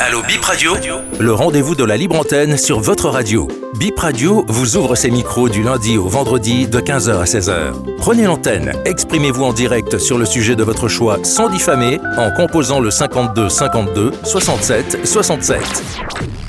Allo Bip Radio, le rendez-vous de la libre antenne sur votre radio. Bip Radio vous ouvre ses micros du lundi au vendredi de 15h à 16h. Prenez l'antenne, exprimez-vous en direct sur le sujet de votre choix sans diffamer en composant le 52 52 67 67.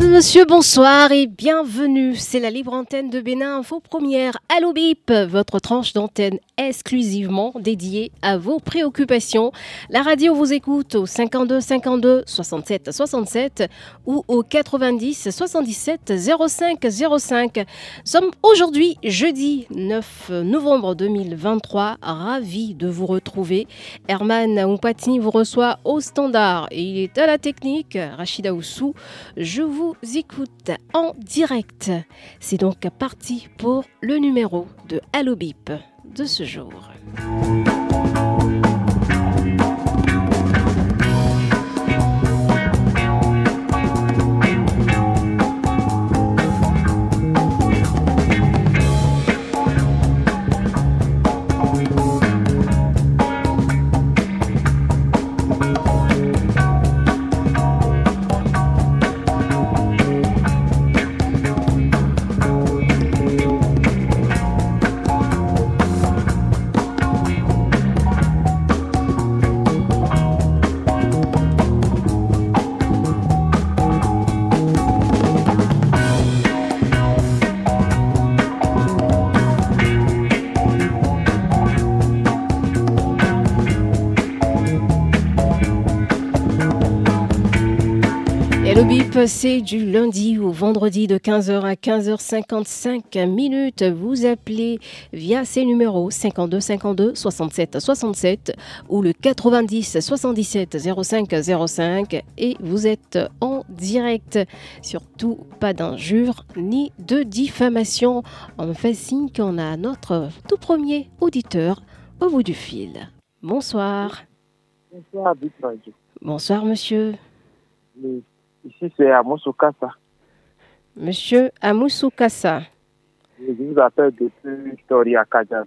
Mesdames messieurs, bonsoir et bienvenue. C'est la libre antenne de Bénin Info Première. Allo Bip, votre tranche d'antenne exclusivement dédiée à vos préoccupations. La radio vous écoute au 52 52 67 67 ou au 90 77 05 05. Nous sommes aujourd'hui jeudi 9 novembre 2023. Ravi de vous retrouver. Herman Oupatini vous reçoit au standard et il est à la technique. Rachida Oussou, je vous écoute en direct. C'est donc parti pour le numéro de Allo Bip de ce jour. C'est du lundi au vendredi de 15h à 15h55 minutes. Vous appelez via ces numéros 52 52 67 67 ou le 90 77 05 05 et vous êtes en direct. Surtout pas d'injures ni de diffamation. On me fait signe qu'on a notre tout premier auditeur au bout du fil. Bonsoir. Bonsoir. Bonsoir, monsieur. Ici, c'est Amoussou Kassa. Monsieur Amoussou Kassa, Je vous appelle depuis Tori Akadjan.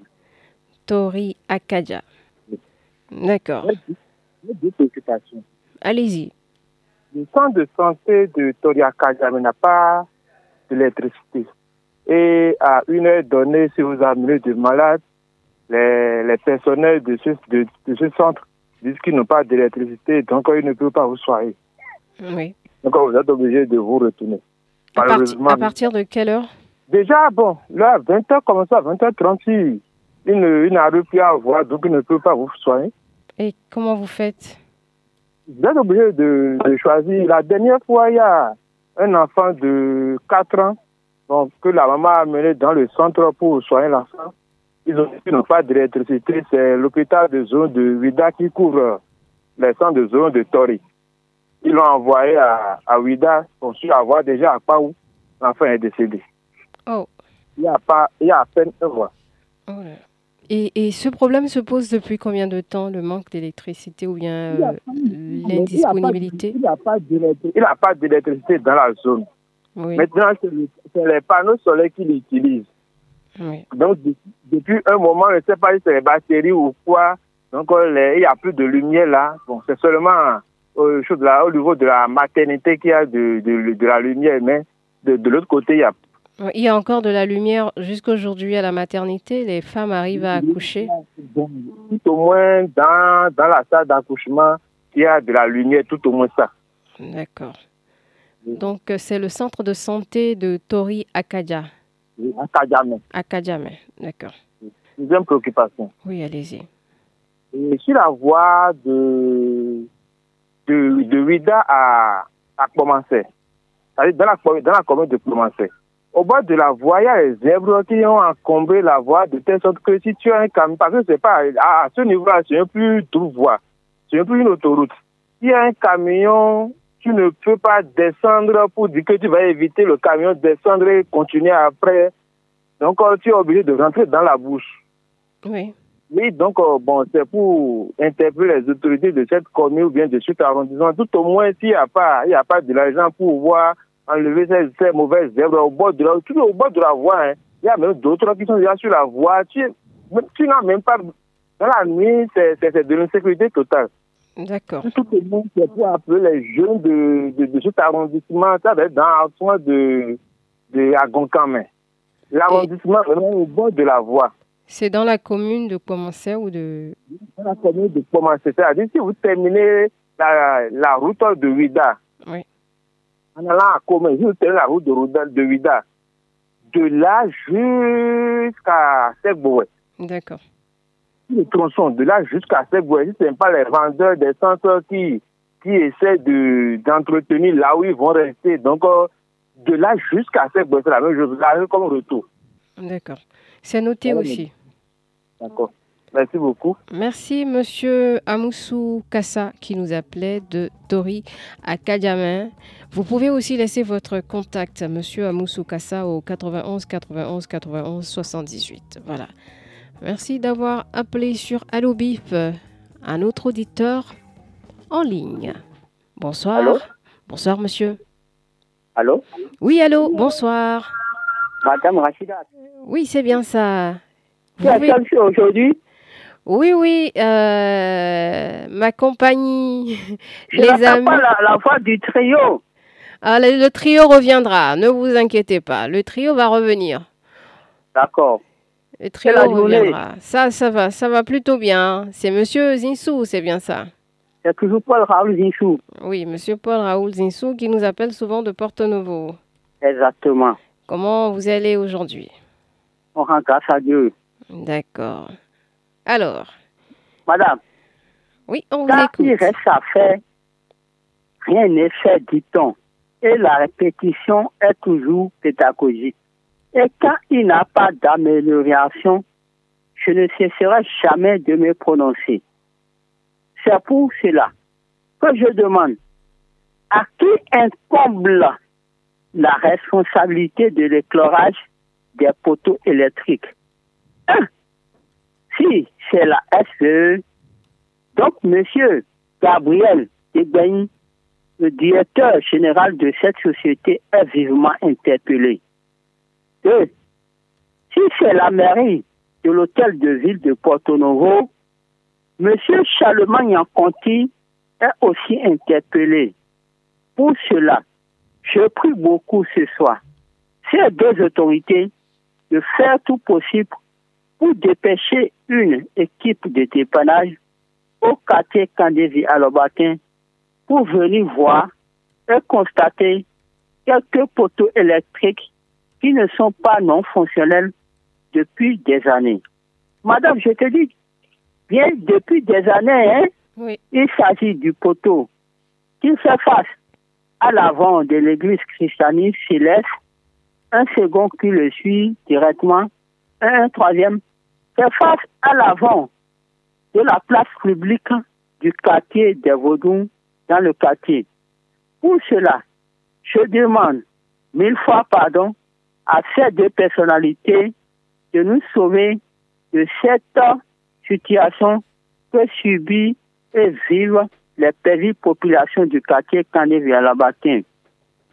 Tori Akaja. D'accord. J'ai deux préoccupations. Allez-y. Le centre de santé de Tori Akadjan n'a pas d'électricité. Et à une heure donnée, si vous amenez des malades, les, les personnels de ce, de, de ce centre disent qu'ils n'ont pas d'électricité, donc ils ne peuvent pas vous soigner. Oui. Donc vous êtes obligé de vous retourner. À, Malheureusement, à partir de quelle heure? Déjà, bon, là, 20h, comme ça, 20h36, il n'arrive plus à voir, donc il ne peut pas vous soigner. Et comment vous faites? Vous êtes obligé de, de choisir. La dernière fois, il y a un enfant de 4 ans donc, que la maman a amené dans le centre pour soigner l'enfant. Ils ont- ils n'ont pas d'électricité. C'est l'hôpital de zone de Ouida qui couvre les centres de zone de Tori. Ils l'ont envoyé à, à Ouida pour su avoir déjà à Paou. L'enfant est décédé. Oh. Il y a, pas, il y a à peine un mois. Oh là. Et, et ce problème se pose depuis combien de temps, le manque d'électricité ou bien euh, l'indisponibilité Il d'électricité. Il n'a pas d'électricité dans la zone. Oui. Maintenant, c'est le- c'est les panneaux solaires qu'il utilise. oui. Donc, de- depuis un moment, je ne sais pas si c'est les batteries ou quoi. Donc, euh, il n'y a plus de lumière là. Bon, c'est seulement au, chose là, au niveau de la maternité qu'il y a de, de, de la lumière. Mais de, de l'autre côté, il y a Il y a encore de la lumière jusqu'aujourd'hui à la maternité. Les femmes arrivent à accoucher. Tout au moins dans, dans la salle d'accouchement, il y a de la lumière, tout au moins ça. D'accord. Donc, euh, c'est le centre de santé de Tori Akaja. À Kajame. Akajame. D'accord. Deuxième préoccupation. Oui, allez-y. Et sur la voie de, de, de à, à Commencer, c'est-à-dire dans la, dans la commune de Commencer, au bord de la voie, il y a les zèbres qui ont encombré la voie de telle sorte que si tu as un camion, parce que c'est pas, à, ce niveau-là, c'est plus une voie, c'est plus une autoroute. Si y a un camion, tu ne peux pas descendre pour dire que tu vas éviter le camion, descendre et continuer après. Donc, euh, tu es obligé de rentrer dans la bouche. Oui. Oui, donc, euh, bon, c'est pour interpeller les autorités de cette commune ou bien de cet arrondissement. Tout au moins, s'il n'y a pas, il a pas de l'argent pour voir enlever ces, ces mauvaises zèbres au bord de la, tout au bord de la voie. Hein. Il y a même d'autres qui sont déjà sur la voie. Tu, tu n'as même pas, dans la nuit, c'est de l'insécurité totale. D'accord. Tout le monde, c'est pour appeler les jeunes de, de, de cet arrondissement, ça va être dans l'arrondissement de, de Agoncamin. L'arrondissement vraiment au bord de la voie. C'est dans la commune de Commencer ou de... Dans la commune de Commencer. C'est-à-dire, si vous terminez la, la route de Huida, oui. en allant à Commencer, vous terminez la route de, de de là jusqu'à Seboué. D'accord. Le tronçon, de là jusqu'à Seboué, ce n'est pas les vendeurs des centres qui, qui essaient d'entretenir là où ils vont rester. Donc, euh, de là jusqu'à Seboué, c'est la même chose, la même comme retour. D'accord. C'est noté aussi. D'accord. Merci beaucoup. Merci, monsieur Amoussou Kassa, qui nous appelait de Tori à Kadiamin. Vous pouvez aussi laisser votre contact, monsieur Amoussou Kassa, au 91 91 91 78. Voilà. Merci d'avoir appelé sur Allo Bip, un autre auditeur en ligne. Bonsoir. Allô Bonsoir, monsieur. Allô Oui, allô, bonsoir. Madame Rachida. Oui, c'est bien ça. Tu as pouvez... aujourd'hui Oui, oui, euh, ma compagnie, Je les amis. pas la, la voix du trio. Ah, le, le, trio reviendra, ne vous inquiétez pas. Le trio va revenir. D'accord. Le trio reviendra. Ça, ça va, ça va plutôt bien. C'est Monsieur Zinsou, c'est bien ça. C'est toujours Paul Raoul Zinsou. Oui, Monsieur Paul Raoul Zinsou qui nous appelle souvent de Porto Novo. Exactement. Comment vous allez aujourd'hui? On rend grâce à Dieu. D'accord. Alors? Madame? Oui, on vous quand écoute. il reste à faire, rien n'est fait, dit-on. Et la répétition est toujours pédagogique. Et quand il n'a pas d'amélioration, je ne cesserai jamais de me prononcer. C'est pour cela que je demande à qui incombe la responsabilité de l'éclairage des poteaux électriques. Si c'est la SPE, donc Monsieur Gabriel Degbain, le directeur général de cette société, est vivement interpellé. Deux, si c'est la mairie de l'hôtel de ville de Porto Novo, Monsieur Charlemagne Conti est aussi interpellé. Pour cela, je prie beaucoup ce soir ces deux autorités de faire tout possible pour dépêcher une équipe de dépannage au quartier Candévi à Lobatin pour venir voir et constater quelques poteaux électriques qui ne sont pas non fonctionnels depuis des années. Madame, je te dis, bien depuis des années, hein, oui. il s'agit du poteau qui fait face à l'avant de l'église christianiste céleste, un second qui le suit directement, un troisième fait face à l'avant de la place publique du quartier des Vaudous dans le quartier. Pour cela, je demande mille fois pardon à ces deux personnalités de nous sauver de cette situation que subit et vivent les périmées populations du quartier la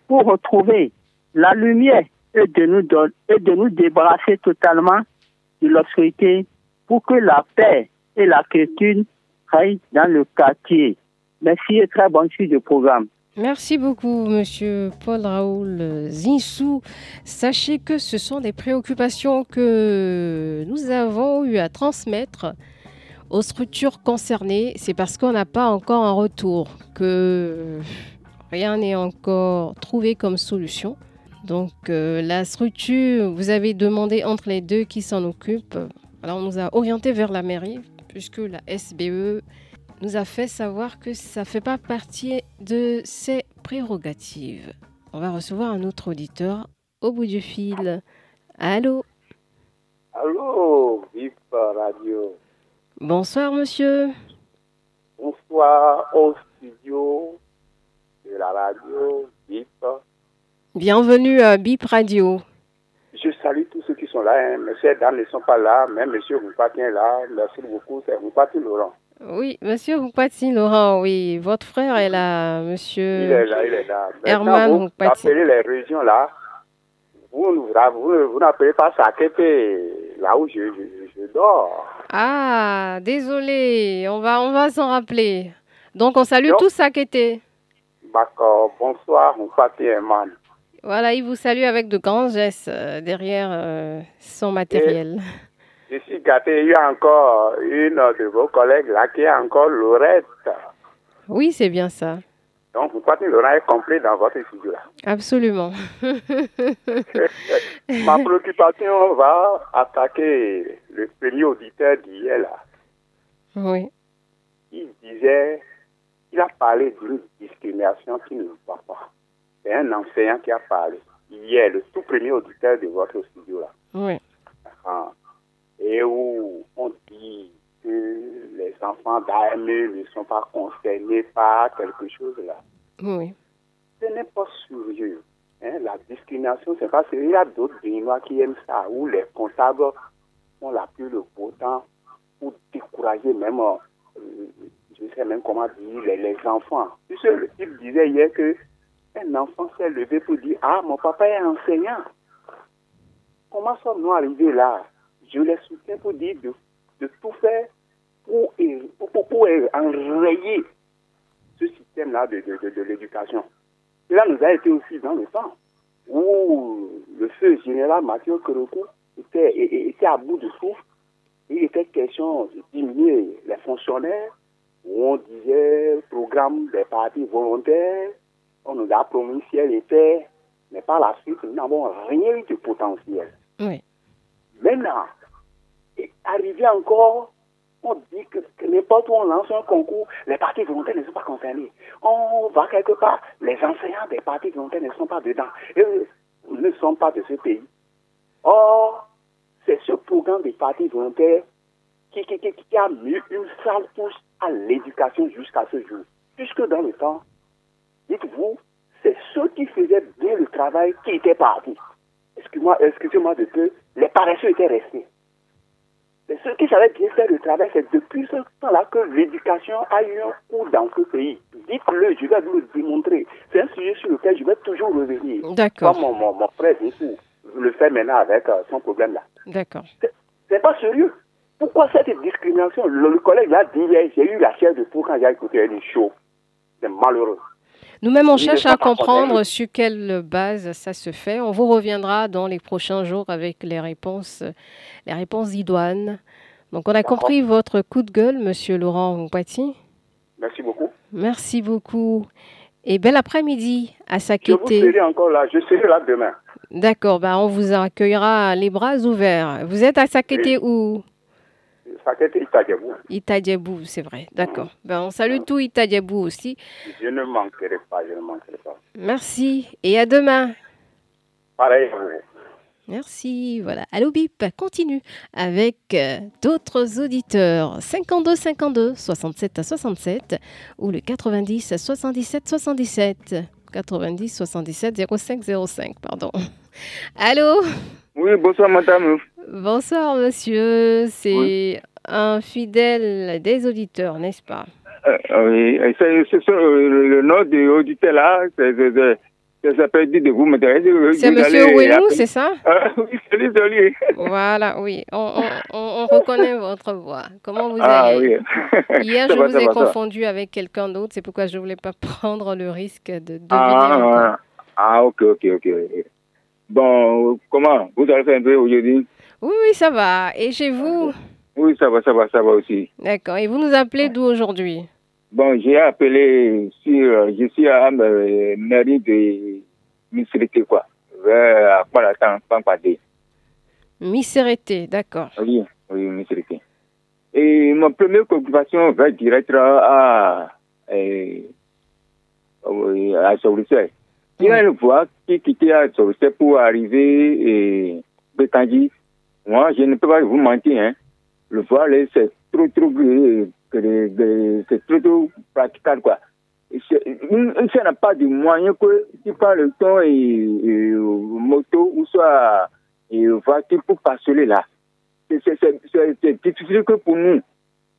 pour retrouver la lumière et de nous donner, et de nous débarrasser totalement de l'obscurité pour que la paix et la quiétude règnent dans le quartier. Merci et très bonne suite de programme. Merci beaucoup, Monsieur Paul Raoul Zinsou. Sachez que ce sont des préoccupations que nous avons eu à transmettre aux structures concernées. C'est parce qu'on n'a pas encore un retour, que rien n'est encore trouvé comme solution. Donc euh, la structure, vous avez demandé entre les deux qui s'en occupe. Alors on nous a orienté vers la mairie, puisque la SBE nous a fait savoir que ça ne fait pas partie de ses prérogatives. On va recevoir un autre auditeur au bout du fil. Allô? Allô, VIP Radio. Bonsoir, monsieur. Bonsoir au studio de la radio BIP. Bienvenue à BIP Radio. Je salue tous ceux qui sont là. Hein. Monsieur dames ne sont pas là. Même monsieur Roupati est là. Merci beaucoup. C'est Roupati Laurent. Oui, monsieur Roupati Laurent, oui. Votre frère est là, monsieur. Il est là, il est là. Herman vous appelez les régions là. Vous, vous, vous n'appelez pas Sakepe, là où je, je, dors. Ah, désolé. On va, on va s'en rappeler. Donc, on salue tous Sakete. D'accord. Bonsoir, Roupati Herman. Voilà, il vous salue avec de grands gestes euh, derrière euh, son matériel. je suis gâté, il y a encore une de vos collègues là qui est encore Laurette. Oui, c'est bien ça. Donc, vous croyez que Laurent est complet dans votre studio là Absolument. Ma préoccupation va attaquer le premier auditeur d'hier là. Oui. Il disait, il a parlé d'une discrimination qui ne va pas. C'est un enseignant qui a parlé hier, le tout premier auditeur de votre studio là. Oui. Ah. Et où on dit que les enfants d'AME ne sont pas concernés par quelque chose là. Oui. Ce n'est pas sérieux. Hein? La discrimination, c'est pas sérieux. Il y a d'autres Béninois qui aiment ça, où les comptables ont la plus le beau temps pour décourager même, euh, je ne sais même comment dire, les, les enfants. Puisque le type disait hier que un enfant s'est levé pour dire Ah, mon papa est enseignant. Comment sommes-nous arrivés là? Je les soutiens pour dire de, de tout faire pour, pour, pour, enrayer ce système-là de, de, de, l'éducation. Cela nous a été aussi dans le temps où le feu général Mathieu Kerokou était, était à bout de souffle. Il était question de diminuer les fonctionnaires, où on disait programme des partis volontaires, on nous a promis ciel et terre, mais par la suite, nous n'avons rien de potentiel. Oui. Maintenant, arrivé encore, on dit que, n'importe où on lance un concours, les partis volontaires ne sont pas concernés. On va quelque part, les enseignants des partis volontaires ne sont pas dedans. Et ne sont pas de ce pays. Or, c'est ce programme des partis volontaires qui, a mis une sale touche à l'éducation jusqu'à ce jour. Puisque dans le temps, dites-vous, c'est ceux qui faisaient bien le travail qui étaient partis. Excusez-moi excusez de peu, les paresseux étaient restés. C'est ceux qui savaient bien faire le travail, c'est depuis ce temps-là que l'éducation a eu un cours dans ce pays. Dites-le, je vais vous le démontrer. C'est un sujet sur lequel je vais toujours revenir. D'accord. Comme mon, mon, mon frère, le fais maintenant avec euh, son problème-là. D'accord. C'est pas sérieux. Pourquoi cette discrimination? Le, collègue l'a dit, j'ai eu la chair de poule quand j'ai écouté une show. C'est malheureux. Nous-mêmes, on cherche à comprendre sur quelle base ça se fait. On vous reviendra dans les prochains jours avec les réponses, les réponses idoines. Donc, on a compris votre coup de gueule, Monsieur Laurent Poitiers. Merci beaucoup. Merci beaucoup. Et bel après-midi à Sakété. Je vous serai encore là. Je serai là demain. D'accord. Ben, on vous accueillera les bras ouverts. Vous êtes à Sakété où? Sakete Itadjebou. Itadjebou, c'est vrai. D'accord. Ben, on salue tout Itadjebou aussi. Je ne manquerai pas, je ne manquerai pas. Merci et à demain. Pareil. Merci. Voilà. Allo Bip continue avec euh, d'autres auditeurs. 52 52 67 à 67 ou le 90 77 77. 90 77 05 05, pardon. Allô? Oui, bonsoir madame. Bonsoir monsieur, c'est un fidèle des auditeurs, n'est-ce pas? Euh, Oui, c'est le nom des auditeurs là, ça s'appelle de vous C'est monsieur Ouenou, c'est ça? Ah, Oui, c'est lui. Voilà, oui, on, on, reconnaît votre voix. Comment vous ah, allez? oui. Hier, je vous ai confondu avec quelqu'un d'autre, c'est pourquoi je ne voulais pas prendre le risque de deviner. Ah, ah, ok, ok, ok. Bon, comment? Vous allez un peu aujourd'hui? Oui, oui, ça va. Et chez vous? Oui, ça va, ça va, ça va aussi. D'accord. Et vous nous appelez d'où aujourd'hui? Bon, j'ai appelé sur, je suis à la mairie de Misérité, quoi. Vers Palatan, Pampade. Misérité, d'accord. Oui, oui, Misérité. Et ma première préoccupation va direct à, à, à, à Il y a une voie qui quittait à c'est pour arriver et Bekandi. Moi, je ne peux pas vous mentir. Hein. Le voile, c'est trop, trop, c'est trop, trop praticable, quoi. Ça n'a pas de moyen que tu parles le temps et, moto ou soit et voiture pour passer là. C'est difficile que pour nous.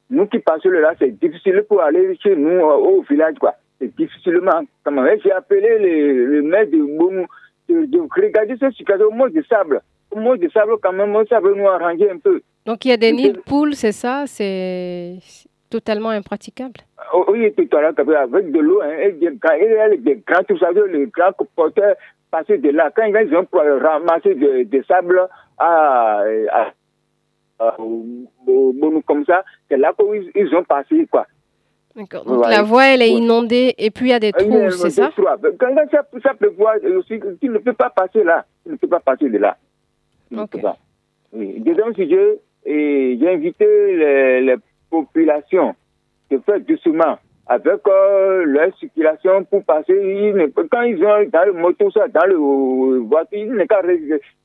Nous qui passons là, c'est difficile pour aller chez nous au village, quoi. C'est difficilement. J'ai appelé le, le maire de Bonou de, de regarder cette situation au moins de sable. Au moins de sable, quand même, ça veut nous arranger un peu. Donc il y a des nids de poules, c'est ça? C'est totalement impraticable? Oh, Oui, tout à l'heure, avec de l'eau, hein, et des, des grands, tout ça, les grands porteurs passer de là. Quand ils ont ramassé des de sable à, à, à, comme ça, c'est là qu'ils ils ont passé, quoi. D'accord. Donc la voie, elle est inondée et puis il y a des trous, c'est ça? Quand ça, ça peut voir, tu ne peux pas passer là. Tu ne peux pas passer de là. Ok. Oui. Deuxième sujet, j'ai invité les, populations de faire doucement avec euh, leur circulation pour passer. quand ils ont dans le moto, ça, dans le voiture, ils n'ont qu'à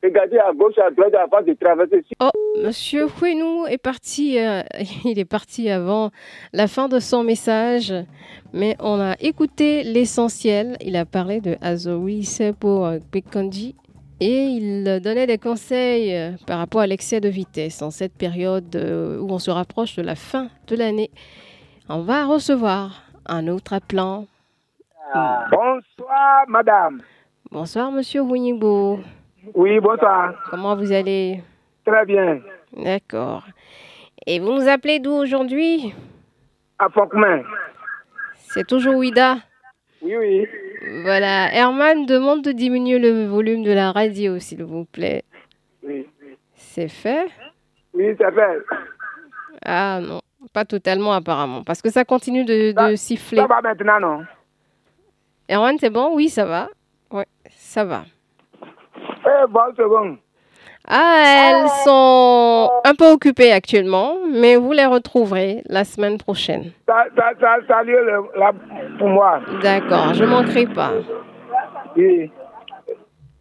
regarder à gauche, à droite avant de traverser. Oh, Monsieur Fouenou est parti, euh, il est parti avant la fin de son message, mais on a écouté l'essentiel. Il a parlé de Azori pour Pekondi et il donnait des conseils euh, par rapport à l'excès de vitesse en cette période euh, où on se rapproche de la fin de l'année. On va recevoir un autre appelant. Bonsoir, madame. Bonsoir, monsieur Wunibo. Oui, bonsoir. Comment vous allez? Très bien. D'accord. Et vous nous appelez d'où aujourd'hui? À Fokman. C'est toujours Ouida Oui, oui. Voilà. Herman demande de diminuer le volume de la radio, s'il vous plaît. Oui. C'est fait Oui, c'est fait. Ah non, pas totalement apparemment, parce que ça continue de, ça, siffler. Ça va maintenant, non? Erwan, c'est bon? Oui, ça va. Oui, ça va. Eh, bon, c'est bon. Ah, elles sont un peu occupées actuellement, mais vous les retrouverez la semaine prochaine. Ça, ça, ça, ça a lieu le- là pour moi. D'accord, je manquerai pas. Oui.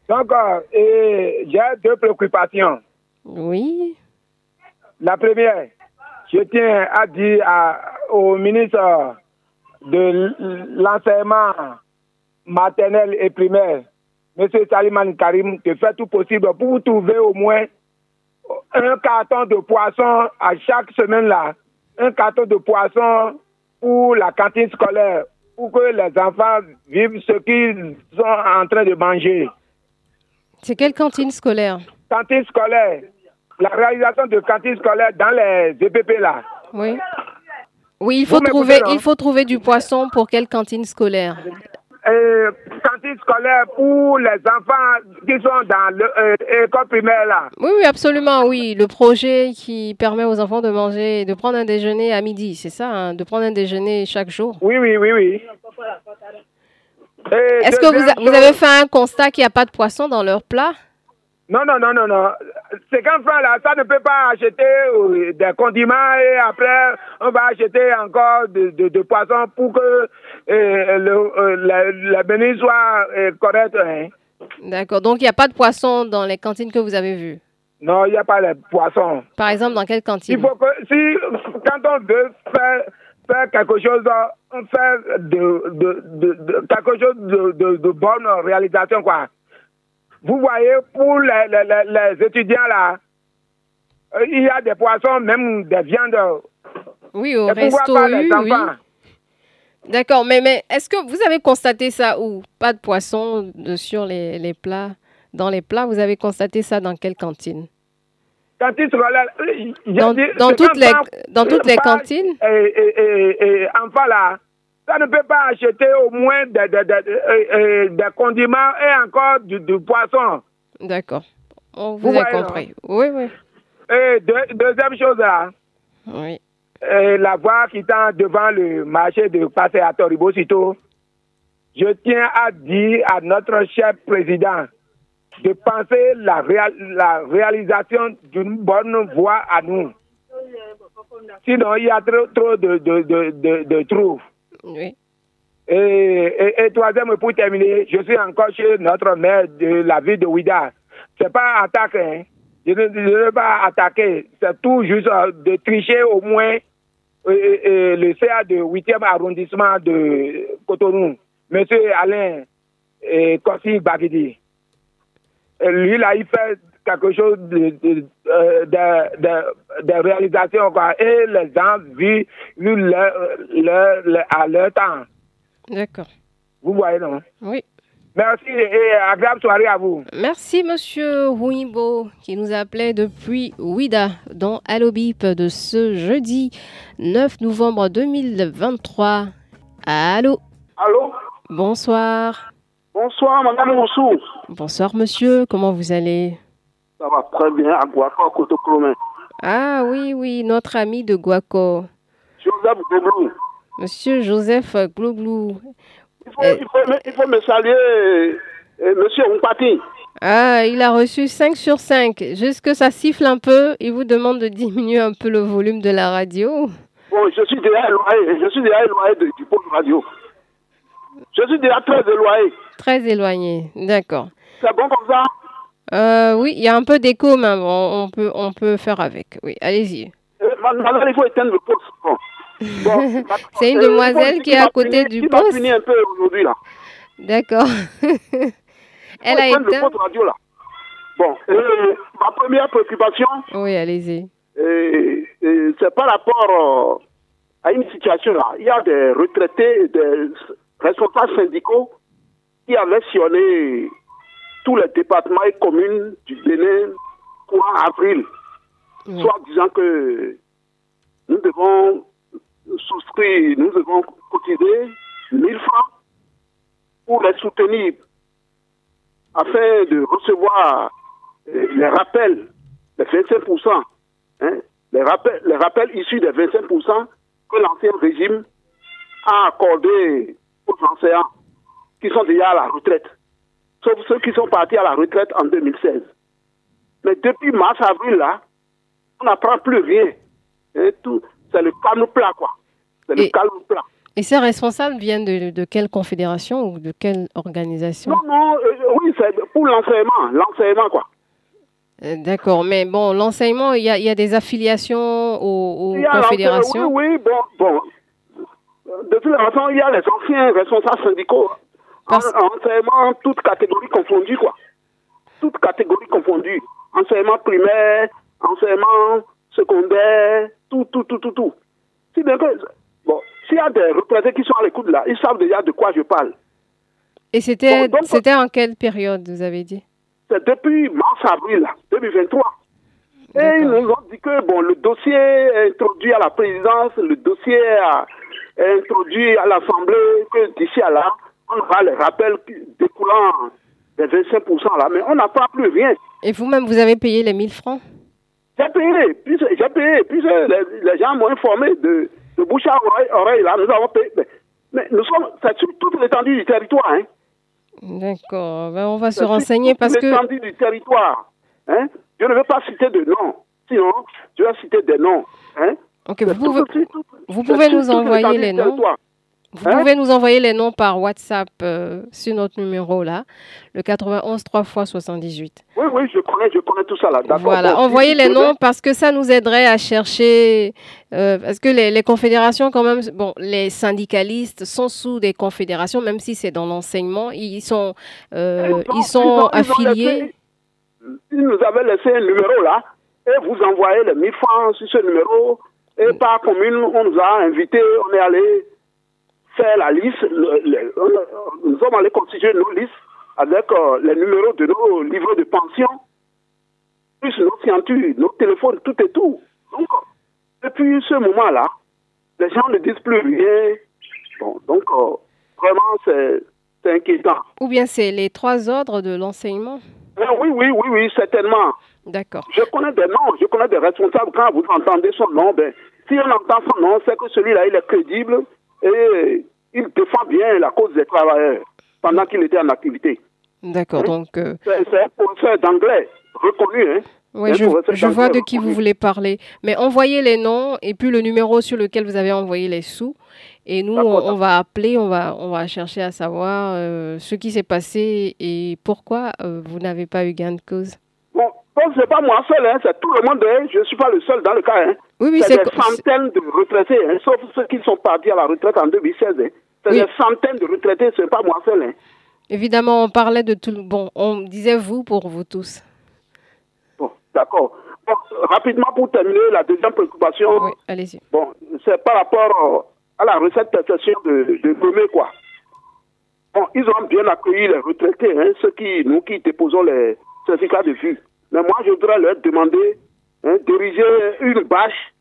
Donc, euh, et j'ai deux préoccupations. Oui, La première, je tiens à dire à- au ministre de l'enseignement maternel et primaire, M. Salimani Karim, de faire tout possible pour vous trouver au moins un carton de poisson à chaque semaine là, un carton de poisson pour la cantine scolaire, pour que les enfants vivent ce qu'ils sont en train de manger. c'est quelle cantine scolaire? Cantine scolaire, la réalisation de cantines scolaires dans les EPP là. Oui. Oui, il faut, Vous trouver, il faut trouver du poisson pour quelle cantine scolaire? Euh, cantine scolaire pour les enfants qui sont dans l'école primaire là. Oui, oui, absolument, oui. Le projet qui permet aux enfants de manger, de prendre un déjeuner à midi, c'est ça, hein, de prendre un déjeuner chaque jour. Oui, oui, oui, oui. Et Est-ce que vous, a- avez fait un constat qu'il n'y a pas de poisson dans leur plat? Non, non, non, non, non. Ces enfants là, ça ne peut pas acheter euh, des condiments et après on va acheter encore de, de, de poissons pour que euh, le, euh, la, la menu soit euh, correct. hein. D'accord, donc il n'y a pas de poisson dans les cantines que vous avez vues? Non, il n'y a pas de poissons. Par exemple, dans quelle Il cantine faut que si quand on veut faire, faire quelque chose, on fait de, de, de, de- quelque chose de, bonne réalisation quoi. Vous voyez, pour les, les, les- les étudiants là, euh, il y a des poissons, même des viandes. Oui, au resto pas les U, oui. D'accord, mais, mais est-ce que vous avez constaté ça où Pas de poisson de- sur les, les plats Dans les plats, vous avez constaté ça dans quelle cantine? Je Dans, dans toutes les, dans toutes les cantines? Et, et, et, et enfants là, ça ne peut pas acheter au moins des, euh, euh, des condiments et encore du, du poisson. D'accord. On Vous vous a compris. Oui, oui. Et deux- deuxième chose là, oui. Euh, la voie qui tend devant le marché de passer à Toribosito, je tiens à dire à notre cher président de penser la, réal- la réalisation d'une bonne voie à nous. Sinon, il y a trop, trop de, de, de, de, de trous. Oui. Et, et, troisième, pour terminer, je suis encore chez notre maire de la ville de Ouida. C'est pas attaquer, hein. Je ne, veux pas attaquer. C'est tout juste euh, de tricher au moins euh, le CA de 8e arrondissement de Cotonou, Monsieur Alain Kossi Bagidi. Lui, là, il fait quelque chose de, de, euh, de, de, réalisation, quoi. Et les gens vivent, à leur temps. D'accord. Vous voyez, non? Oui. Merci et agréable soirée à vous. Merci, monsieur Huimbo, qui nous appelait depuis Ouida, dans Allobip de ce jeudi 9 novembre 2023. Allô? Allô? Bonsoir. Bonsoir, madame Moussou. Bonsoir, monsieur. Comment vous allez? Ça va très bien à Guaco, Cotoclomé. Ah oui, oui, notre ami de Guaco. Joseph Glouglou. Monsieur Joseph Glouglou. Il faut, il faut, il faut me saluer, euh, monsieur Mpati. Ah, il a reçu 5 sur 5. Juste que ça siffle un peu, il vous demande de diminuer un peu le volume de la radio. Bon, je suis déjà éloigné, je suis déjà éloigné de, du pôle radio. Je suis déjà très éloigné. Très éloigné, d'accord. C'est bon comme ça? Euh, Oui, il y a un peu d'écho, mais bon, on peut, on peut faire avec. Oui, allez-y. Euh, maintenant, il faut éteindre le poste. Bon. c'est une demoiselle qui est à côté du poste. Un peu aujourd'hui là. D'accord. Elle a radio là. Bon, euh, ma première préoccupation. Oui, allez-y. c'est par rapport à une situation là. Il y a des retraités, des responsables syndicaux qui avaient sillonné tous les départements et communes du Bénin courant avril, soit disant que nous devons souscrire, nous devons cotiser 1000 francs pour les soutenir afin de recevoir euh, les rappels, les 25%, hein, les, rappels, les rappels issus des 25% que l'ancien régime a accordé aux enseignants qui sont déjà à la retraite, sauf ceux qui sont partis à la retraite en 2016. Mais depuis mars-avril, là, on n'apprend plus rien. Hein, tout, c'est le calme plat, quoi. C'est le calme plat. Et ces responsables viennent de, de, quelle confédération ou de quelle organisation Non, non, euh, oui, c'est pour l'enseignement, l'enseignement, quoi. Euh, d'accord, mais bon, l'enseignement, il y a, y a, des affiliations aux, confédérations Oui, oui, bon, bon. De toute façon, il y a les anciens responsables syndicaux. Parce... enseignement, toutes catégories confondues, quoi. Toutes catégories confondues. Enseignement primaire, enseignement secondaire, tout, tout, tout, tout, tout. Si bien que, bon, s'il y a des retraités qui sont à l'écoute là, ils savent déjà de quoi je parle. Et c'était bon, c'était en quelle période, vous avez dit? C'est depuis mars-avril 2023. Et ils nous ont dit que bon, le dossier est introduit à la présidence, le dossier est introduit à l'Assemblée, que d'ici à là, on aura les rappels découlant des 25% là, mais on n'a pas plus rien. Et vous-même, vous avez payé les 1000 francs? J'ai payé, puis j'ai payé, puis les, gens m'ont informé de, de bouche à oreille, là, nous avons payé. Mais, nous sommes, c'est sur toute l'étendue du territoire, hein. D'accord, ben, on va se renseigner parce que. l'étendue du territoire, hein. Je ne veux pas citer de noms, sinon, je vais citer des noms, hein. Ok, vous pouvez, vous pouvez nous envoyer les noms. Vous hein? pouvez nous envoyer les noms par WhatsApp euh, sur notre numéro là, le 91 3 x 78. Oui, oui, je connais, je connais tout ça là. Voilà, envoyez les noms parce que ça nous aiderait à chercher, euh, parce que les, les, confédérations quand même, bon, les syndicalistes sont sous des confédérations, même si c'est dans l'enseignement, ils sont, euh, ils, sont affiliés. Ils, nous avaient laissé un numéro là, et vous envoyez les 1000 francs sur ce numéro, et mm. par commune, on nous a invités, on est allé faire la liste. nous sommes allés constituer nos listes avec euh, les numéros de nos livres de pension, plus nos signatures, nos téléphones, tout et tout. Donc, depuis ce moment-là, les gens ne disent plus rien. Bon, donc, euh, vraiment, c'est inquiétant. Ou bien c'est les trois ordres de l'enseignement? Ah Oui, oui, oui, oui, certainement. D'accord. Je connais des noms, je connais des responsables. Quand vous entendez son nom, ben, si on entend son nom, c'est que celui-là, il est crédible et il défend bien la cause des travailleurs pendant qu'il était en activité. D'accord, hein? donc... Euh... C'est un professeur d'anglais reconnu. Hein? Oui, je, vois de qui vous voulez parler. Mais envoyez les noms et puis le numéro sur lequel vous avez envoyé les sous. Et nous, on, va appeler, on va, on va chercher à savoir euh, ce qui s'est passé et pourquoi euh, vous n'avez pas eu gain de cause. Bon, ce n'est pas moi seul, hein, c'est tout le monde. Hein. je ne suis pas le seul dans le cas. Hein. Oui, oui, c'est des centaines de retraités, hein, sauf ceux qui sont partis à la retraite en 2016. C'est des centaines de retraités, ce n'est pas moi seul. Évidemment, on parlait de tout. Bon, on disait vous pour vous tous. Bon, d'accord. rapidement, pour terminer, la deuxième préoccupation. Oui, allez-y. Bon, c'est par rapport à la recette perception de, de quoi. Bon, ils ont bien accueilli les retraités, hein, ceux qui, nous qui déposons les certificats de vue. Mais moi, je voudrais leur demander hein, d'ériger une bâche,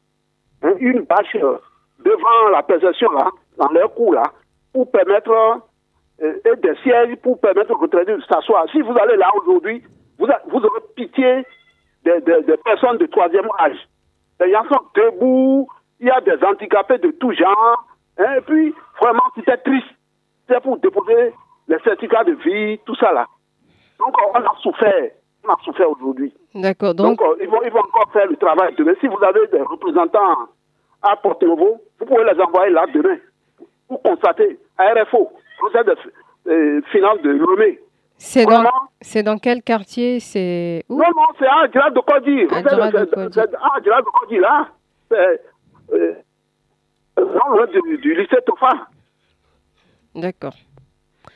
hein, une bâche euh, devant la perception, là, dans leur cours, là, pour permettre, euh, et des sièges pour permettre aux retraités de s'asseoir. Si vous allez là aujourd'hui, vous, vous aurez pitié des, des, personnes de troisième âge. Les gens sont debout, il y a des handicapés de tout genre. Hein, et puis, vraiment, c'était triste. C'est pour déposer les certificats de vie, tout ça là. Donc, on a souffert. On a souffert aujourd'hui. D'accord. Donc, euh, ils, vont, ils vont encore faire le travail demain. Si vous avez des représentants à Porto Novo, vous pouvez les envoyer là demain pour constater à RFO, conseil de euh, de Lomé. C'est dans, dans quel quartier? C'est Non, non, c'est à Gérard de Cody. À Gérard de Cody. Là. C'est euh, non, du, du lycée Tofa. D'accord.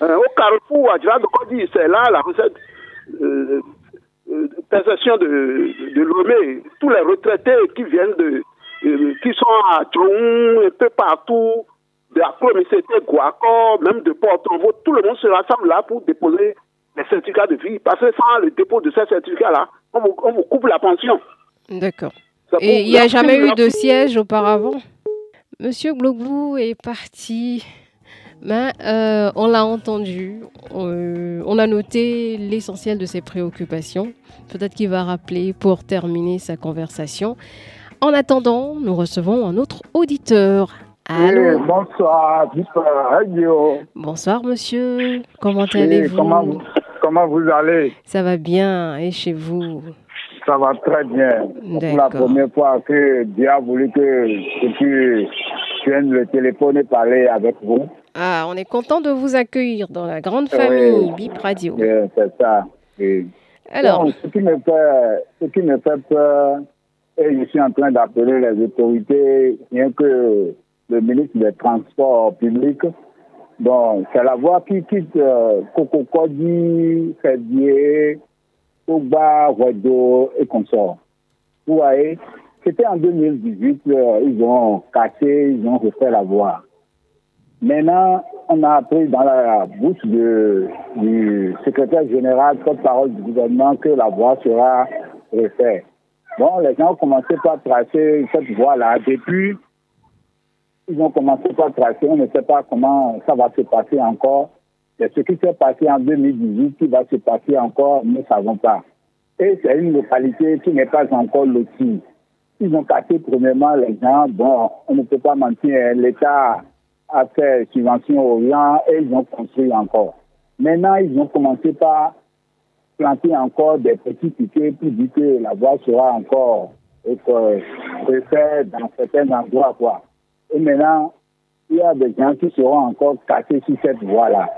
Euh, au carrefour, à Gérard de Cody, c'est là la recette. Euh, euh, possession de, de Lomé, tous les retraités qui viennent de, euh, qui sont à Tchon, un peu partout, de la c'était Guaco, même de Porto-Novo, tout le monde se rassemble là pour déposer les certificats de vie. Parce que sans le dépôt de ces certificats-là, on vous, on vous coupe la pension. D'accord. Et il n'y a jamais eu de siège auparavant? Monsieur Glogbou est parti. Mais euh, on l'a entendu, euh, on a noté l'essentiel de ses préoccupations. Peut-être qu'il va rappeler pour terminer sa conversation. En attendant, nous recevons un autre auditeur. Allô. bonsoir, Radio. Bonsoir, monsieur. Comment allez-vous comment, comment, vous allez? Ça va bien. Et chez vous? Ça va très bien. C'est la première fois que Dieu a voulu que, tu viennes le téléphone et parler avec vous. Ah, on est content de vous accueillir dans la grande famille Bip Radio. c'est ça. Alors, ce, qui me fait, ce qui me fait peur, et je suis en train d'appeler les autorités, bien que le ministre des Transports publics, bon, c'est la voie qui quitte euh, Kokokodi, Fédier, Oba, Redo et consorts. Vous voyez, c'était en 2018, euh, ils ont cassé, ils ont refait la voie. Maintenant, on a appris dans la bouche du secrétaire général, porte-parole du gouvernement, que la voie sera refaite. Bon, les gens ont commencé par tracer cette voie-là. Depuis, ils ont commencé par tracer. On ne sait pas comment ça va se passer encore. Et ce qui s'est passé en 2018, qui va se passer encore, nous ne savons pas. Et c'est une localité qui n'est pas encore lotie. Ils ont cassé premièrement les gens. Bon, on ne peut pas mentir. L'État a fait subvention aux gens et ils ont construit encore. Maintenant, ils ont commencé par planter encore des petits piquets pour dire que la voie sera encore refaite dans certains endroits. Quoi. Et maintenant, il y a des gens qui seront encore cassés sur cette voie-là.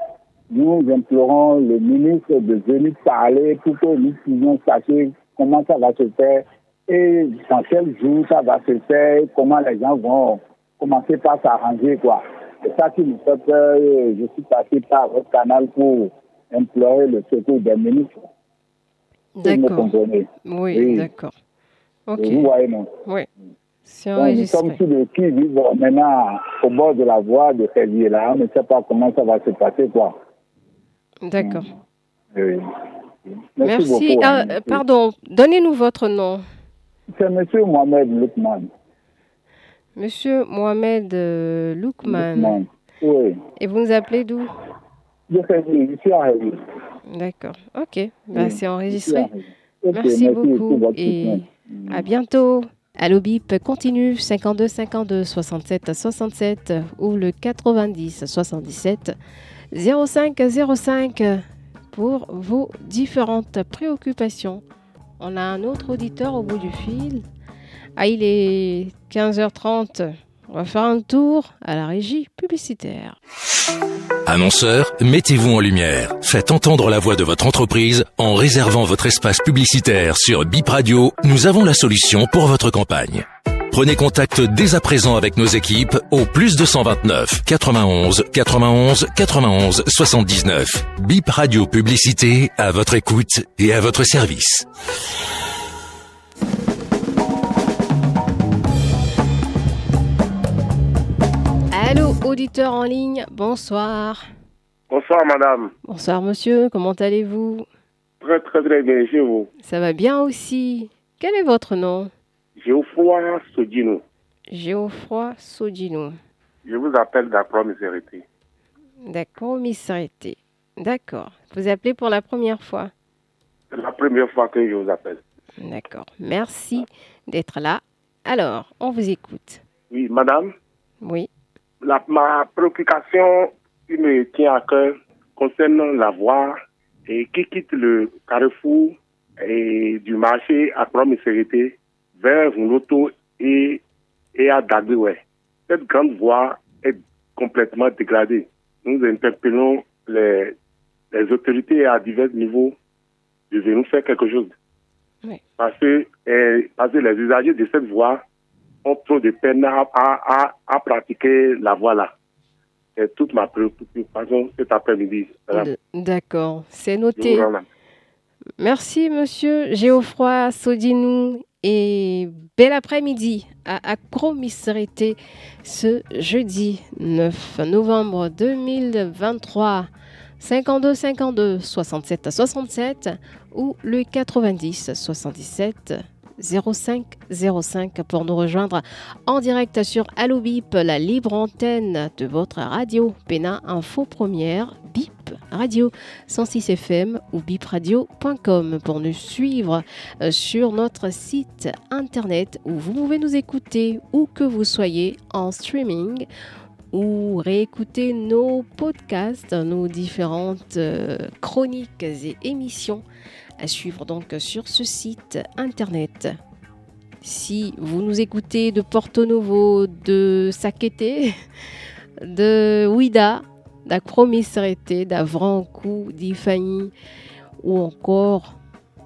Nous implorons le ministre de venir parler pour que nous puissions savoir comment ça va se faire et dans quel jour ça va se faire, comment les gens vont commencer par s'arranger. quoi. C'est ça qui nous fait peur. Je suis passé par votre canal pour implorer le secours des ministres. D'accord. Oui, oui. d'accord. Ok. Vous voyez, non? Oui. Donc, nous sommes qui vivent maintenant au bord de la voie de ces là On ne sait pas comment ça va se passer, quoi. D'accord. Oui. Merci. Merci. Ah, hein. pardon, donnez-nous votre nom. C'est M. Mohamed Lukman. Monsieur Mohamed euh, Lukman. Oui. Et vous nous appelez d'où? Je suis enregistré. D'accord. Ok. Bah, C'est enregistré. merci, beaucoup et à bientôt. Allo Bip continue 52 52 67 67 ou le 90 77 05 05 pour vos différentes préoccupations on a un autre auditeur au bout du fil. Ah, il est 15h30. On va faire un tour à la régie publicitaire. Annonceur, mettez-vous en lumière. Faites entendre la voix de votre entreprise en réservant votre espace publicitaire sur Bip Radio. Nous avons la solution pour votre campagne. Prenez contact dès à présent avec nos équipes au plus 229 91 91 91 79. Bip Radio Publicité à votre écoute et à votre service. Auditeur en ligne, bonsoir. Bonsoir, madame. Bonsoir, monsieur, comment allez-vous? Très, très, très bien, chez vous? Ça va bien aussi. Quel est votre nom? Géoffroy Sodino. Géoffroy Sodino. Je vous appelle d'Acro-Misérité. D'acro-Misérité. D'accord. Vous appelez pour la première fois? C'est la première fois que je vous appelle. D'accord. Merci d'être là. Alors, on vous écoute. Oui, madame? Oui. La, ma préoccupation qui me tient à cœur concerne la voie et qui quitte le carrefour et du marché à Misérité vers Vunoto et, et à Dagoué. Cette grande voie est complètement dégradée. Nous interpellons les, les autorités à divers niveaux de venir faire quelque chose. Oui. Parce, que, eh, parce que les usagers de cette voie ont trop de peine à, à, à pratiquer la voie là. C'est toute ma préoccupation cet après-midi. D'accord, c'est noté. Merci, monsieur Géoffroy Sodinou. Et bel après-midi à Acromisérité ce jeudi 9 novembre 2023. 52 52 67 à 67 ou le 90 77 05 05 pour nous rejoindre en direct sur Allo la libre antenne de votre radio Pénin Info Première Bip Radio 106 FM ou bipradio.com pour nous suivre sur notre site internet où vous pouvez nous écouter où que vous soyez en streaming ou réécouter nos podcasts, nos différentes chroniques et émissions à suivre donc sur ce site internet. Si vous nous écoutez de Porto Novo, de Sakété, de Ouida, d'Acromisérité, d'Avrancou, d'Ifani ou encore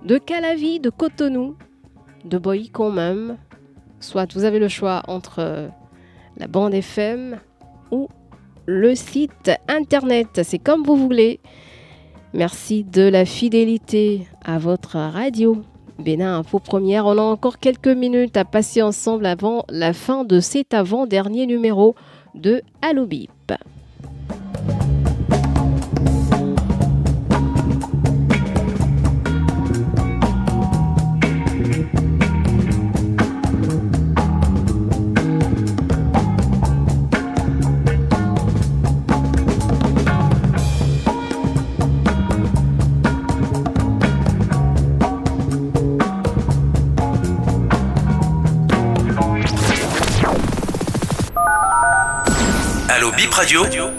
de Calavi, de Cotonou, de Boïcon même, soit vous avez le choix entre la bande FM ou le site internet, c'est comme vous voulez. Merci de la fidélité à votre radio. Bénin Info Première, on a encore quelques minutes à passer ensemble avant la fin de cet avant-dernier numéro de Allo Bip.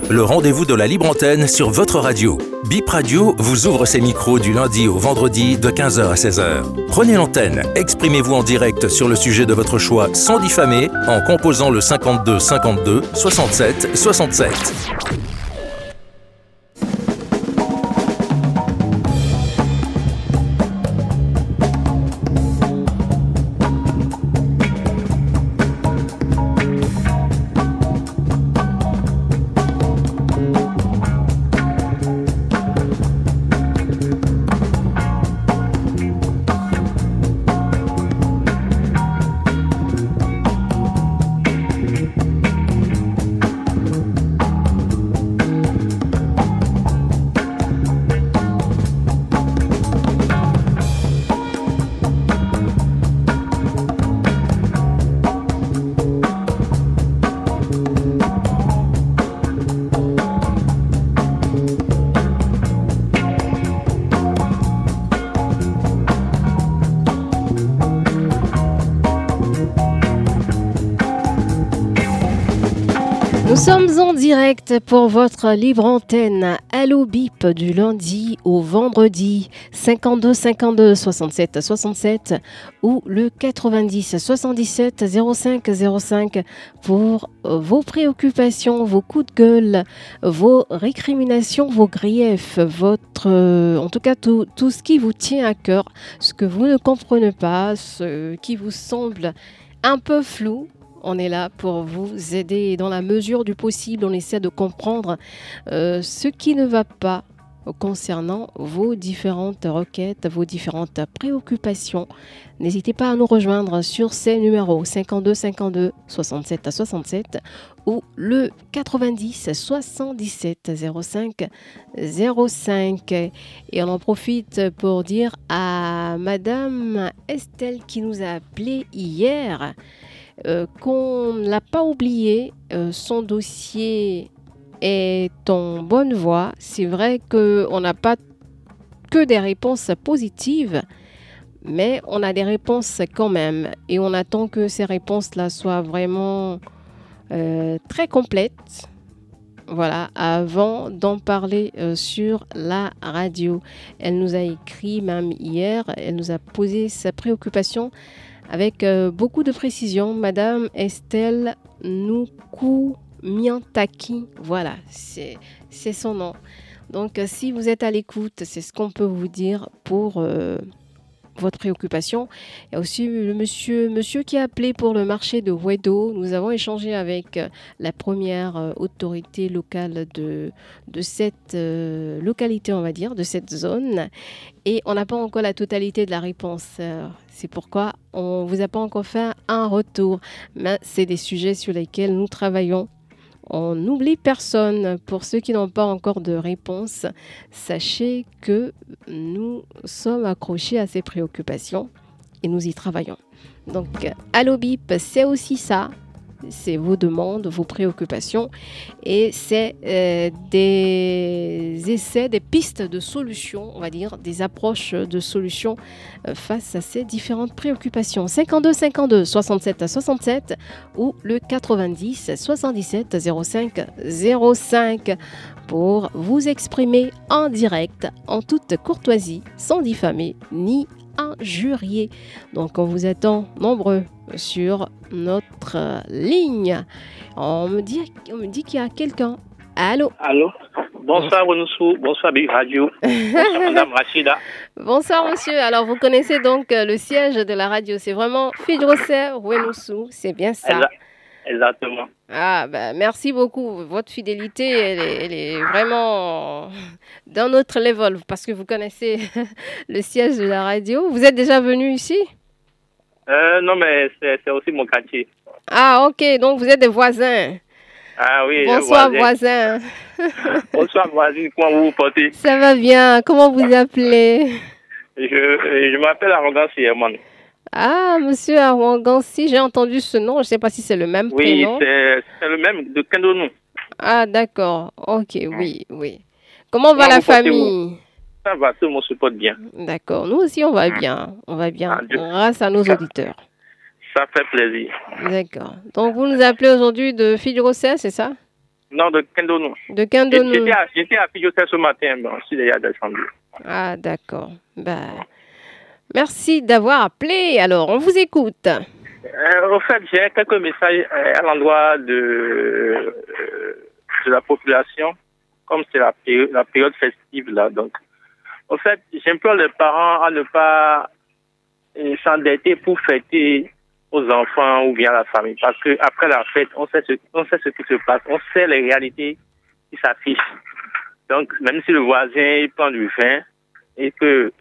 Le rendez-vous de la libre antenne sur votre radio. Bip Radio vous ouvre ses micros du lundi au vendredi de 15h à 16h. Prenez l'antenne, exprimez-vous en direct sur le sujet de votre choix sans diffamer en composant le 52 52 67 67. Pour votre libre antenne. Allo Bip du lundi au vendredi. 52 52 67 67 ou le 90 77 05 05 pour vos préoccupations, vos coups de gueule, vos récriminations, vos griefs, votre en tout cas tout, tout ce qui vous tient à cœur, ce que vous ne comprenez pas, ce qui vous semble un peu flou, on est là pour vous aider dans la mesure du possible. On essaie de comprendre euh, ce qui ne va pas concernant vos différentes requêtes, vos différentes préoccupations. N'hésitez pas à nous rejoindre sur ces numéros 52 52 67 67 ou le 90 77 05 05. Et on en profite pour dire à Madame Estelle qui nous a appelé hier euh, qu'on ne l'a pas oublié. Euh, son dossier est en bonne voie. C'est vrai qu'on n'a pas que des réponses positives, mais on a des réponses quand même. Et on attend que ces réponses-là soient vraiment euh, très complètes. Voilà, avant d'en parler sur la radio. Elle nous a écrit même hier, elle nous a posé sa préoccupation avec euh, beaucoup de précision. Madame Estelle Miantaki, voilà, c'est son nom. Donc euh, si vous êtes à l'écoute, c'est ce qu'on peut vous dire pour euh, votre préoccupation. Il y a aussi le monsieur, qui a appelé pour le marché de Wedo. Nous avons échangé avec la première autorité locale de, de cette localité, on va dire, de cette zone. Et on n'a pas encore la totalité de la réponse. C'est pourquoi on ne vous a pas encore fait un retour. Mais c'est des sujets sur lesquels nous travaillons. On n'oublie personne. Pour ceux qui n'ont pas encore de réponse, sachez que nous sommes accrochés à ces préoccupations et nous y travaillons. Donc, Allo Bip, c'est aussi ça c'est vos demandes, vos préoccupations et c'est euh, des essais, des pistes de solutions, on va dire, des approches de solutions euh, face à ces différentes préoccupations. 52 52 67 à 67 ou le 90 77 05 05 pour vous exprimer en direct, en toute courtoisie, sans diffamer ni injurier. Donc on vous attend nombreux sur notre ligne. On me dit, on me dit qu'il y a quelqu'un. Allô Allô Bonsoir Renoussou, bonsoir Big Radio, bonsoir Madame Rachida. Bonsoir monsieur, alors vous connaissez donc euh, le siège de la radio, c'est vraiment Fidrosser Renoussou, c'est bien ça Exactement. Ah, bah, merci beaucoup. Votre fidélité, elle est, vraiment d'un autre level parce que vous connaissez le siège de la radio. Vous êtes déjà venu ici? Euh, Non, mais c'est aussi mon quartier. Ah, ok. Donc, vous êtes des voisins. Ah oui. Bonsoir, voisin. Bonsoir, voisine. Comment vous vous portez? Ça va bien. Comment vous appelez? Je, je m'appelle Arrogance Yerman. Ah, monsieur si j'ai entendu ce nom. Je ne sais pas si c'est le même prénom. Oui, c'est le même, de Kendonou. Ah, d'accord. Ok, oui, oui. Comment va la famille? Ça va, tout le monde se porte bien. D'accord. Nous aussi, on va bien. On va bien, ah, grâce à nos auditeurs. Ça fait plaisir. D'accord. Donc, vous nous appelez aujourd'hui de Fille-Rossès, c'est ça? Non, de Kendonou. De Kendonou. J'étais à, à ce matin, bon, s'il y a des Ah, d'accord. Ben... Merci d'avoir appelé. Alors, on vous écoute. Euh, fait, j'ai quelques messages euh, à l'endroit de, euh, de la population, comme c'est la, période festive là. Donc, en fait, j'implore les parents à ne pas euh, s'endetter pour fêter aux enfants ou bien à la famille, parce que après la fête, on sait ce, on sait ce qui se passe, on sait les réalités qui s'affichent. Donc, même si le voisin prend du vin et que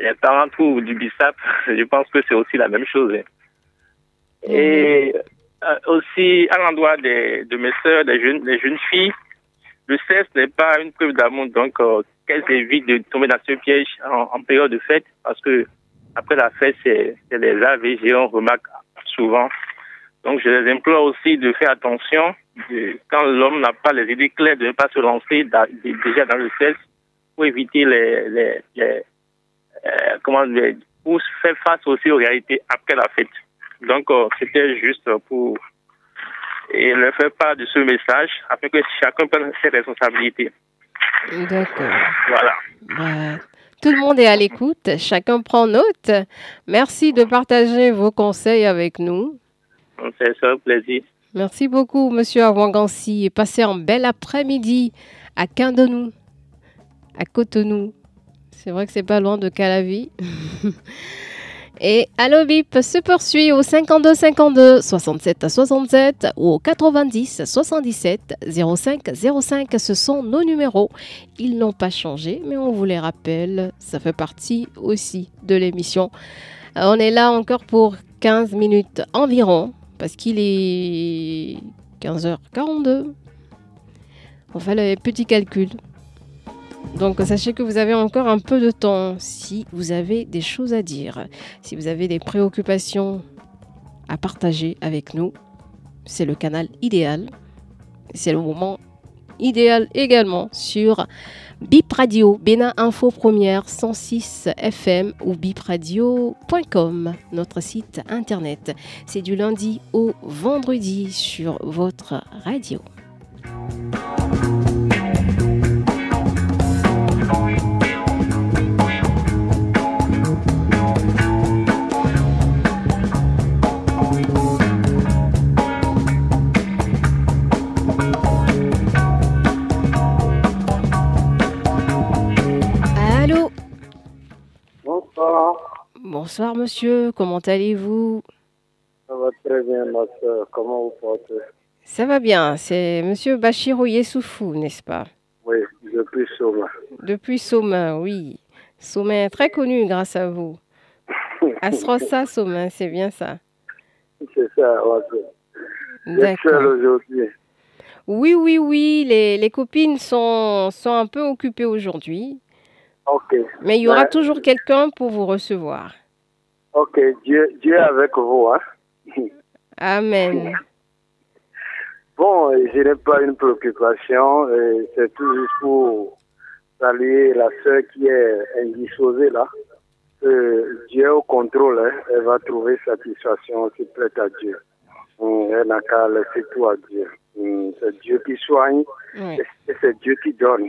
les parents trouvent du bissap, je pense que c'est aussi la même chose. Hein. Et euh, aussi, à l'endroit de mes sœurs, des jeunes, des jeunes filles, le sexe n'est pas une preuve d'amour, donc euh, qu'elles évitent de tomber dans ce piège en, période de fête, parce que après la fête, c'est les AVG, on remarque souvent. Donc, je les implore aussi de faire attention quand l'homme n'a pas les idées claires, de ne pas se lancer déjà dans le sexe pour éviter les, les euh, comment dire, pour faire face aussi aux réalités après la fête. Donc, euh, c'était juste pour et leur faire part de ce message afin que chacun prenne ses responsabilités. D'accord. Voilà. Bah, tout le monde est à l'écoute, chacun prend note. Merci de partager vos conseils avec nous. C'est un plaisir. Merci beaucoup, monsieur Awangansi, et passez un bel après-midi à Quindonou, à Cotonou. C'est vrai que c'est pas loin de Calavi. Et Allo Bip se poursuit au 52 52 67 67 ou au 90 77 05 05. Ce sont nos numéros. Ils n'ont pas changé, mais on vous les rappelle. Ça fait partie aussi de l'émission. On est là encore pour 15 minutes environ parce qu'il est 15h42. On fait le petit calcul. Donc sachez que vous avez encore un peu de temps si vous avez des choses à dire, si vous avez des préoccupations à partager avec nous. C'est le canal idéal. C'est le moment idéal également sur Bip Radio, Bénin Info Première 106 FM ou bipradio.com, notre site internet. C'est du lundi au vendredi sur votre radio. Bonsoir monsieur, comment allez-vous? Ça va très bien, ma soeur. Comment vous portez? Ça va bien, c'est monsieur Bachirou Yessoufou, n'est-ce pas? Oui, depuis Soma. Depuis Somain, oui. Somain, très connu grâce à vous. Asrosa Somain, c'est bien ça. C'est ça, seul D'accord. aujourd'hui. Oui, oui, oui, les, les copines sont, sont un peu occupées aujourd'hui, Ok. mais il y aura Ouais. toujours quelqu'un pour vous recevoir. Ok, Dieu, Dieu est avec vous. Hein? Amen. Bon, je n'ai pas une préoccupation. C'est tout juste pour saluer la soeur qui est indisposée là. Euh, Dieu est au contrôle. hein. Elle va trouver satisfaction si prête à Dieu. Hum, Elle n'a qu'à laisser tout à Dieu. Hum, C'est Dieu qui soigne et c'est Dieu qui donne.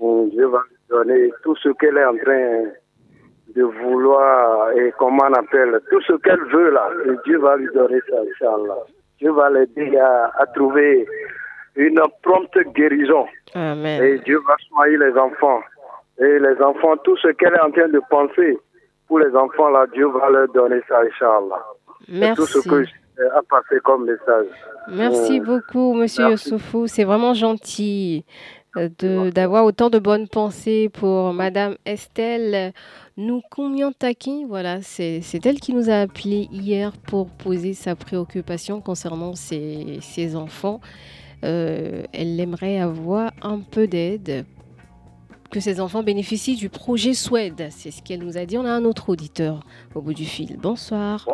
Hum, Dieu va lui donner tout ce qu'elle est en train de vouloir et comment on appelle, tout ce qu'elle veut là. Dieu va lui donner ça, Inch'Allah. Dieu va l'aider à, à trouver une prompte guérison. Amen. Et Dieu va soigner les enfants. Et les enfants, tout ce qu'elle est en train de penser pour les enfants là, Dieu va leur donner ça, Inch'Allah. C'est tout ce Merci. que j'ai à passer comme message. Merci Hum. beaucoup, Monsieur Merci. Youssoufou. C'est vraiment gentil euh, d'avoir autant de bonnes pensées pour Madame Estelle Nukumiantaki. Voilà, c'est elle qui nous a appelé hier pour poser sa préoccupation concernant ses, ses enfants. Euh, elle aimerait avoir un peu d'aide, que ses enfants bénéficient du projet Suède. C'est ce qu'elle nous a dit. On a un autre auditeur au bout du fil. Bonsoir.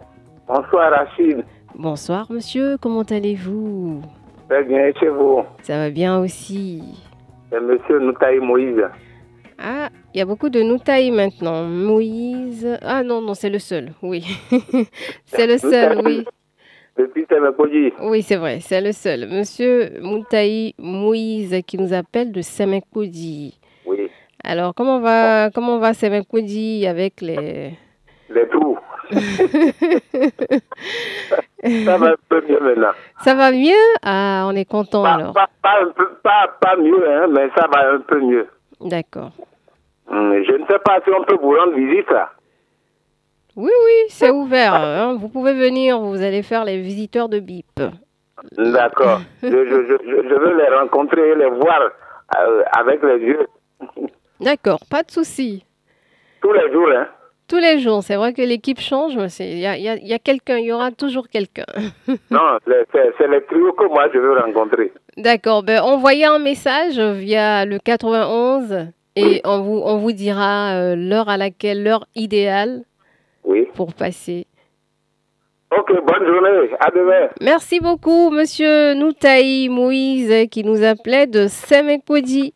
Bonsoir Rachid. Bonsoir, monsieur. Comment allez-vous? Très bien, et chez vous? Ça va bien aussi. Monsieur Noutaï Moïse. Ah, il y a beaucoup de Noutaï maintenant. Moïse. Ah non, non, c'est le seul. Oui. c'est le seul, oui. Depuis. Oui, c'est vrai, c'est le seul. Monsieur Moutaï Moïse qui nous appelle de Semekodi. Oui. Alors, comment va, comment va Semekodi avec les. Les trous. ça va un peu mieux maintenant. Ça va mieux? Ah, on est content Pas, alors. pas, pas, pas mieux, hein, mais ça va un peu mieux. D'accord. Hum, Je ne sais pas si on peut vous rendre visite. là. Oui, oui, c'est ouvert. hein. Vous pouvez venir, vous allez faire les visiteurs de BIP. D'accord. je, je, je, je veux les rencontrer et les voir euh, avec les yeux D'accord, pas de souci. tous les jours. Hein. Tous les jours, c'est vrai que l'équipe change, mais il y a, il y a- il y a quelqu'un, il y aura toujours quelqu'un. Non, c'est c'est les trios que moi je veux rencontrer. D'accord, ben envoyez un message via le 91 et on vous, on vous dira euh, l'heure à laquelle, l'heure idéale Oui. pour passer. Ok, bonne journée. À demain. Merci beaucoup, monsieur Noutaï Moïse, qui nous appelait de Semekodi.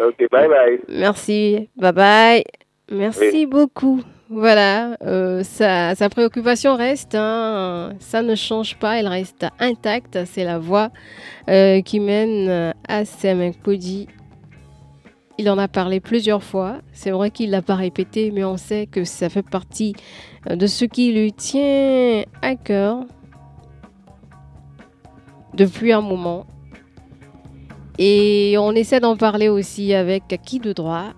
Ok, bye bye. Merci, bye bye. Merci beaucoup. Voilà, euh, sa, préoccupation reste, hein, ça ne change pas, elle reste intacte. C'est la voie euh, qui mène à Kodi. Il en a parlé plusieurs fois. C'est vrai qu'il ne l'a pas répété, mais on sait que ça fait partie de ce qui lui tient à cœur depuis un moment. Et on essaie d'en parler aussi avec qui de droit?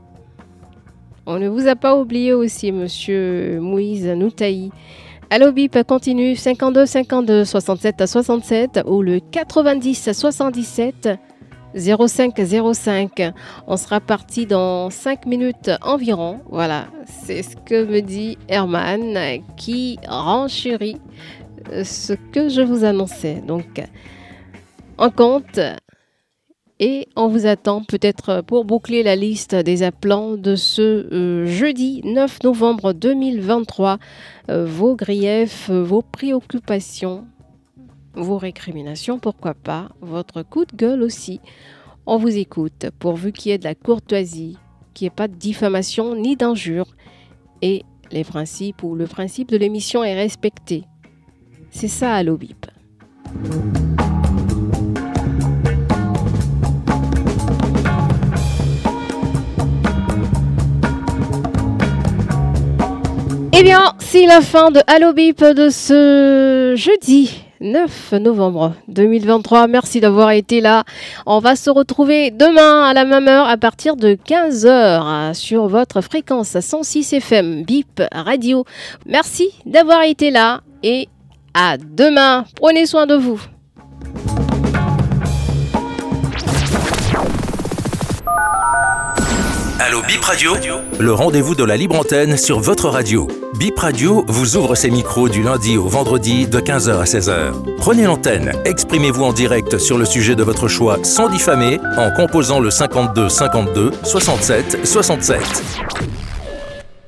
On ne vous a pas oublié aussi, monsieur Moïse Noutaï. Allo Bip continue 52 52 67 à 67 ou le 90 77 05 05. On sera parti dans 5 minutes environ. Voilà, c'est ce que me dit Herman qui renchérit ce que je vous annonçais. Donc, en compte et on vous attend peut-être pour boucler la liste des appelants de ce euh, jeudi 9 novembre 2023. Euh, vos griefs, vos préoccupations, vos récriminations, pourquoi pas, votre coup de gueule aussi. On vous écoute pourvu qu'il y ait de la courtoisie, qu'il n'y ait pas de diffamation ni d'injure et les principes ou le principe de l'émission est respecté. C'est ça à l'OBIP. C'est la fin de Allo Bip de ce jeudi 9 novembre 2023. Merci d'avoir été là. On va se retrouver demain à la même heure à partir de 15h sur votre fréquence 106 FM Bip Radio. Merci d'avoir été là et à demain. Prenez soin de vous. Allo Bip Radio, le rendez-vous de la libre antenne sur votre radio. Bip Radio vous ouvre ses micros du lundi au vendredi de 15h à 16h. Prenez l'antenne, exprimez-vous en direct sur le sujet de votre choix sans diffamer en composant le 52 52 67 67.